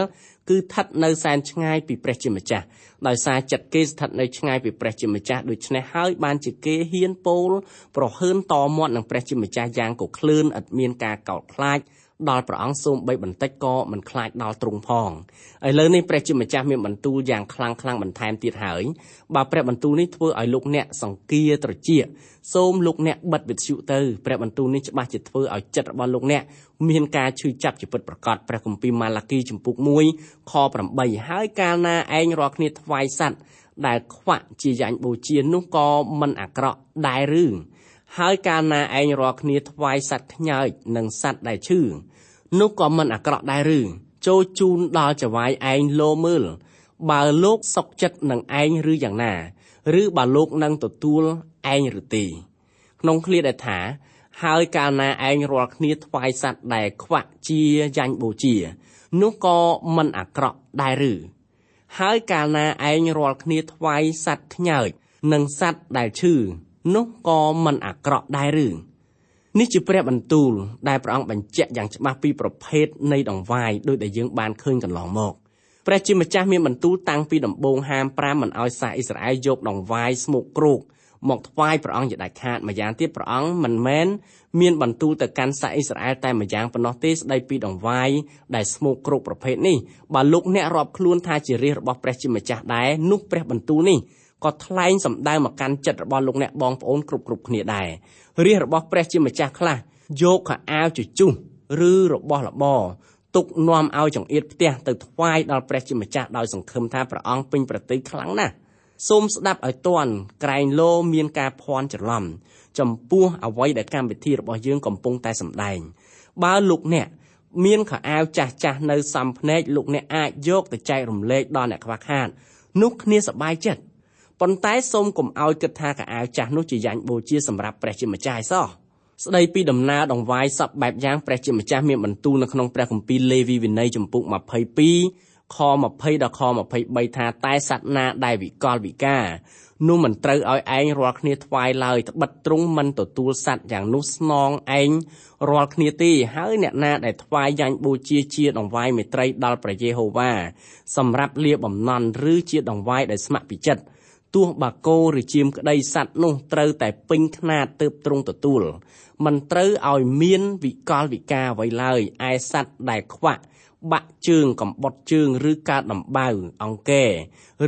គឺស្ថិតនៅសែនឆ្ងាយពីព្រះជាម្ចាស់ដោយសារចិត្តគេស្ថិតនៅឆ្ងាយពីព្រះជាម្ចាស់ដូច្នេះហើយបានជាគេហ៊ានពោលប្រហើនតមាត់នឹងព្រះជាម្ចាស់យ៉ាងកក្លឿនឥតមានការកោតខ្លាច ដល់ព្រះអង្គសូមបីបន្តិចក៏មិនខ្លាចដល់ទ្រង់ផងឥឡូវនេះព្រះជាម្ចាស់មានបន្ទូលយ៉ាងខ្លាំងខ្លាំងបន្ថែមទៀតហើយបើព្រះបន្ទូលនេះធ្វើឲ្យលោកអ្នកសង្គាត្រជាសូមលោកអ្នកបិទវិទ្យុទៅព្រះបន្ទូលនេះច្បាស់ជាធ្វើឲ្យចិត្តរបស់លោកអ្នកមានការឈឺចាប់ជាពិតប្រាកដព្រះគម្ពីរម៉ាឡាគីចំពុក1ខ8ហើយកាលណាឯងរាល់គ្នាថ្វាយសัตว์ដែលខ្វាក់ជាយ៉ាញ់បូជានោះក៏មិនអាក្រក់ដែរឬហើយកាលណាឯងរាល់គ្នាថ្វាយសัตว์ខ្ញើចនិងសัตว์ដែលឈឺ នោះក៏មិនអាក្រក់ដែរឬចូលជូនដល់ចវាយឯងលោមើលបើលោកសុកចិត្តនឹងឯងឬយ៉ាងណា ឬបើលោកនឹងទទួលឯងឬទេក្នុងឃ្លាដែលថា ហើយកាលណាឯងរាល់គ្នាថ្វាយសัตว์ដែលខ្វាក់ជាយ៉ាញ់បូជា នោះក៏មិនអាក្រក់ដែរឬហើយកាលណាឯងរាល់គ្នាថ្វាយសัตว์ខ្ញើចនិងសัตว์ដែលឈឺនោះក៏មិនអាក្រក់ដែរឬ នេះជាព្រះបន្ទូលដែលព្រះអង្គបញ្ជាក់យ៉ាងច្បាស់ពីប្រភេទនៃដង្វាយដោយដែលយើងបានឃើញកន្លងមកព្រះជាម្ចាស់មានបន្ទូលតាំងពីដំបូងហាម5មិនឲ្យសាសអ៊ីស្រាអែលយកដង្វាយស្មុកគ្រោកមកថ្វាយព្រះអង្គជាដាច់ខាតម្យ៉ាងទៀតព្រះអង្គមិនមែនមានបន្ទូលទៅកាន់សាសអ៊ីស្រាអែលតែម្យ៉ាងប៉ុណ្ណោះទេស្ដីពីដង្វាយដែលស្មោកគ្រប់ប្រភេទនេះបើលោកអ្នករាប់ខ្លួនថាជារាជរបស់ព្រះជាម្ចាស់ដែរនោះព្រះបន្ទូលនេះ ក៏ថ្លែងសម្ដៅមកកាន់ចិត្តរបស់លោកអ្នកបងប្អូនគ្រប់គ្រប់គ្នាដែររាជរបស់ព្រះជាម្ចាស់ខ្លះយកខោអាវជជុះឬរបស់របរទុកនាំឲ្យចង្អៀតផ្ទះទៅថ្វាយដល់ព្រះជាម្ចាស់ដោយសង្ឃឹមថាព្រះអង្គពេញប្រតិយខ្លាំងណាស់សូមស្ដាប់ឲ្យទាន់ក្រែងលោមានការភ័ន្តច្រឡំចំពោះអ្វីដែលកម្មវិធីរបស់យើងកំពុងតែសម្ដែងបើលោកអ្នកមានខោអាវចាស់ចាស់នៅសំភ្នែកលោកអ្នកអាចយកទៅចែករំលែកដល់អ្នកខ្វះខាតនោះគ្នាសប្បាយចិត្ត ប៉ុន្តែសូមកុំឲ្យគិតថាខោអាវចាស់នោះជាយ៉ាញ់បូជាសម្រាប់ព្រះជាម្ចាស់ឯសោះស្ដីពីដំណើរដង្វាយសពបែបយ៉ាងព្រះជាម្ចាស់មានបន្ទូលនៅក្នុងព្រះគម្ពីរលេវីវិន័យចំពុក22ខ20ដល់ខ23ថាតែសត្វណាដែលវិកលវិការនោះមិនត្រូវឲ្យឯងរាល់គ្នាថ្វាយឡើយត្បិតទ្រង់មិនទទួលសត្វយ៉ាងនោះស្នងឯងរាល់គ្នាទេហើយអ្នកណាដែលថ្វាយយ៉ាញ់បូជាជាដង្វាយមេត្រីដល់ព្រះយេហូវ៉ាសម្រាប់លាបំណន់ឬជាដង្វាយដែលស្ម័គ្រពីចិត្ត ទោះបាគោឬជៀមក្តីសัตว์នោះត្រូវតែពេញខ្នាតទើបទ្រង់ទទួលមិនត្រូវឲ្យមានវិកលវិការអ្វីឡើយឯសัตว์ដែលខ្វាក់បាក់ជើងកំបុតជើងឬកើតដំបៅអង្គែ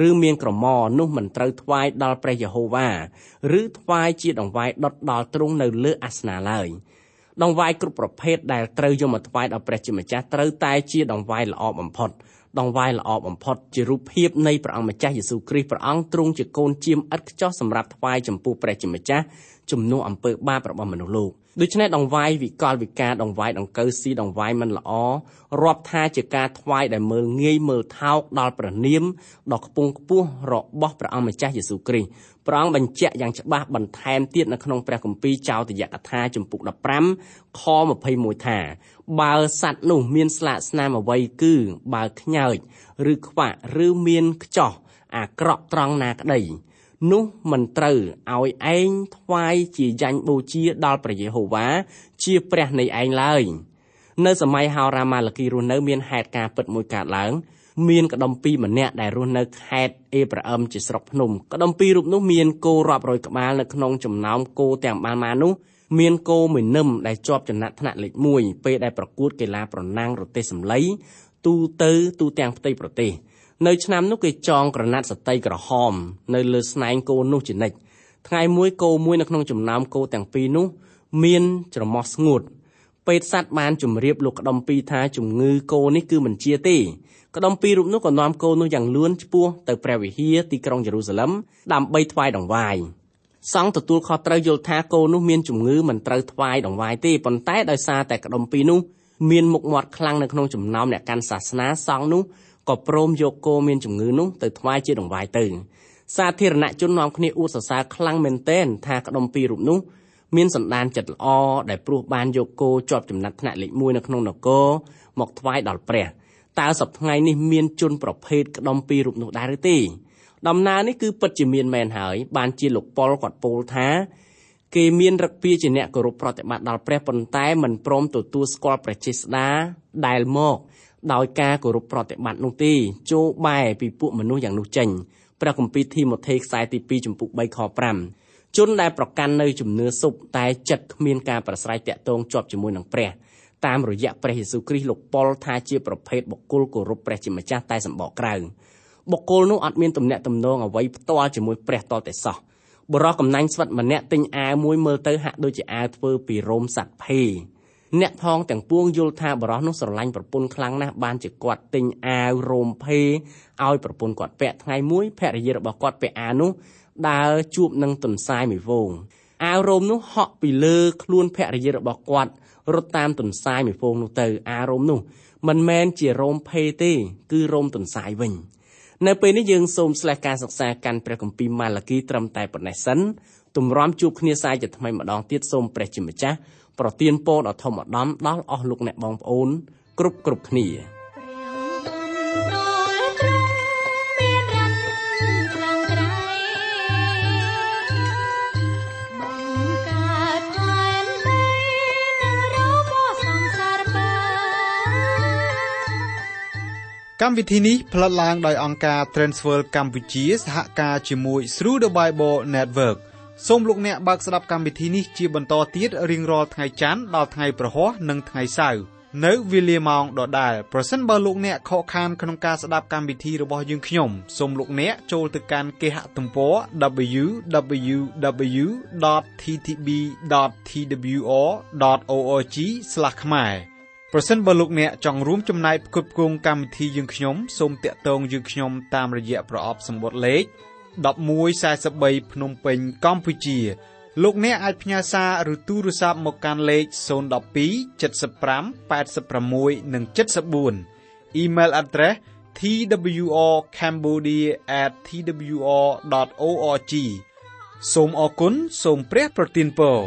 ឬមានក្រមនោះមិនត្រូវថ្វាយដល់ព្រះយេហូវ៉ាឬថ្វាយជាដង្វាយដុតដល់ទ្រង់នៅលើអាសនៈឡើយដង្វាយគ្រប់ប្រភេទដែលត្រូវយកមកថ្វាយដល់ព្រះជាម្ចាស់ត្រូវតែជាដង្វាយល្អបំផុត ដង្វាយល្អបំផុតជារូបភាពនៃព្រះអង្គម្ចាស់យេស៊ូវគ្រីស្ទព្រះអង្គទ្រង់ជាកូនជាមឥតខ្ចោះសម្រាប់ថ្វាយចំពោះព្រះជាម្ចាស់ ជំនួសអំពើបាបរបស់មនុស្សលោកដូច្នេះដង្វាយវិកលវិការដង្វាយដង្កូវស៊ីដង្វាយមិនល្អរាប់ថាជាការថ្វាយដែលមើលងាយមើលថោកដល់ព្រះនាមដ៏ខ្ពង់ខ្ពស់របស់ព្រះអង្គម្ចាស់យេស៊ូវគ្រីស្ទព្រះអង្គបញ្ជាក់យ៉ាងច្បាស់បន្ថែមទៀតនៅក្នុងព្រះគម្ពីរចោទយកថាជំពូក15ខ21ថាបើសត្វនោះមានស្លាកស្នាមអ្វីគឺបើខ្ញើចឬខ្វាក់ឬមានខ្ចោះអាក្រក់ត្រង់ណាក្តី នោះមិនត្រូវឲ្យឯងថ្វាយជាយ៉ាញ់បូជាដល់ព្រះយេហូវ៉ាជាព្រះនៃឯងឡើយនៅសម័យហោរាម៉ាឡាគីរស់នៅមានហេតុការណ៍ពិតមួយកើតឡើងមានក្តំពីម្នាក់ដែលរស់នៅខេត្តអេប្រាអឹមជាស្រុកភ្នំក្តំពីរូបនោះមានគោរាប់រយក្បាលនៅក្នុងចំណោមគោទាំងបានមកនោះមានគោមួយនឹមដែលជាប់ចំណាត់ថ្នាក់លេខ1ពេលដែលប្រកួតកីឡាប្រណាំងរទេះសម្លៃទូទៅទូទាំងផ្ទៃប្រទេស នៅឆ្នាំនោះគេចងក្រណាត់សតីក្រហម នៅលើស្នែងគោនោះជានិច្ចថ្ងៃមួយគោមួយនៅក្នុងចំណោមគោទាំងពីរនោះ មានច្រមុះស្ងួតពេទ្យសត្វបានជម្រាបលោកក្តំពីថាជំងឺគោនេះគឺមិនជាទេក្តំពីរូបនោះក៏នាំគោនោះយ៉ាងលឿនឆ្ពោះទៅព្រះវិហារទីក្រុងយេរូសាឡឹមដើម្បីថ្វាយដង្វាយសង្ឃទទួលខុសត្រូវយល់ថាគោនោះមានជំងឺមិនត្រូវថ្វាយដង្វាយទេប៉ុន្តែដោយសារតែក្តំពីនោះមានមុខមាត់ខ្លាំងនៅក្នុងចំណោមអ្នកកាន់សាសនាសង្ឃនោះ ក៏ព្រមយកគោមានជំងឺនោះទៅថ្វាយជាដង្វាយទៅសាធារណជននាំគ្នាអួតសរសើរខ្លាំងមែនទែនថាក្តុំពីររូបនោះមានសន្តានចិត្តល្អដែលព្រោះបានយកគោជាប់ចំណាត់ថ្នាក់លេខ1នៅក្នុងនគរមកថ្វាយដល់ព្រះតើសប្តាហ៍នេះមានជនប្រភេទក្តុំពីររូបនោះដែរឬទេដំណើរនេះគឺពិតជាមានមែនហើយបានជាលោកប៉ុលគាត់ពោលថាគេមានរឹកពីជាអ្នកគោរពប្រតិបត្តិដល់ព្រះប៉ុន្តែមិនព្រមទទួលស្គាល់ព្រះចេស្តាដែលមក ដោយការគោរពប្រតិបត្តិនោះទេចូលបែពីពួកមនុស្សយ៉ាងនោះចេញព្រះគម្ពីរធីម៉ូថេខ្សែទី2ចំពុក3ខ5ជនដែលប្រកាន់នៅជំនឿសុបតែចិត្តគ្មានការប្រស្រ័យតាក់ទងជាប់ជាមួយនឹងព្រះតាមរយៈព្រះយេស៊ូវគ្រីស្ទលោកប៉ុលថាជាប្រភេទបុគ្គលគោរពព្រះជាម្ចាស់តែសម្បកក្រៅបុគ្គលនោះអត់មានទំនាក់ទំនងអ្វីផ្ទាល់ជាមួយព្រះតតែសោះបរោះកំណាញ់ស្វិតម្នាក់ទិញអាវមួយមើលទៅហាក់ដូចជាអាវធ្វើពីរោមសត្វភេ អ្នកផងទាំងពួងយល់ថាបរោះនោះស្រឡាញ់ប្រពន្ធខ្លាំងណាស់បានជាគាត់ទិញអាវរោមភេឲ្យប្រពន្ធគាត់ពាក់ថ្ងៃមួយភរិយារបស់គាត់ពាក់អាវនោះដើរជួបនឹងទន្សាយមួយវងអាវរោមនោះហក់ពីលើខ្លួនភរិយារបស់គាត់រត់តាមទន្សាយមួយវងនោះទៅអាវរោមនោះមិនមែនជារោមភេទេគឺរោមទន្សាយវិញនៅពេលនេះយើងសូមស្លេះការសិក្សាកាន់ព្រះគម្ពីរម៉ាឡាគីត្រឹមតែប៉ុណ្ណេះសិនទម្រាំជួបគ្នាសាយជាថ្មីម្ដងទៀតសូមព្រះជាម្ចាស់ ប្រទានពរដល់ធម្មដំដល់អស់លោកអ្នកបងប្អូន គ្រប់គ្រប់គ្នាកម្មវិធីនេះផលិតឡើងដោយអង្គការ Transworld កម្ពុជាសហការជាមួយ Through the Bible Network សូមលោកអ្នកបើកស្ដាប់កម្មវិធីនេះជាបន្តទៀតរៀងរាល់ថ្ងៃច័ន្ទដល់ថ្ងៃប្រហ័សនិងថ្ងៃសៅរ៍នៅវេលាម៉ោងដដែលប្រសិនបើលោកអ្នកខកខានក្នុងការស្ដាប់កម្មវិធីរបស់យើងខ្ញុំសូមលោកអ្នកចូលទៅកាន់គេហទំព័រ www.ttb.twr.org ខ្មែរប្រសិនបើលោកអ្នកចង់រួមចំណែកផ្គត់ផ្គង់កម្មវិធីយើងខ្ញុំសូមតាក់ទងយើងខ្ញុំតាមរយៈប្រអប់សម្បត្តិលេខ 1143ភ្នំពេញកម្ពុជា លោកអ្នកអាចផ្ញើសារឬទូរស័ព្ទមកកាន់លេខ012 75 86និង74 Email address twrcambodia@twr.org សូមអរគុណសូមព្រះប្រទានពរ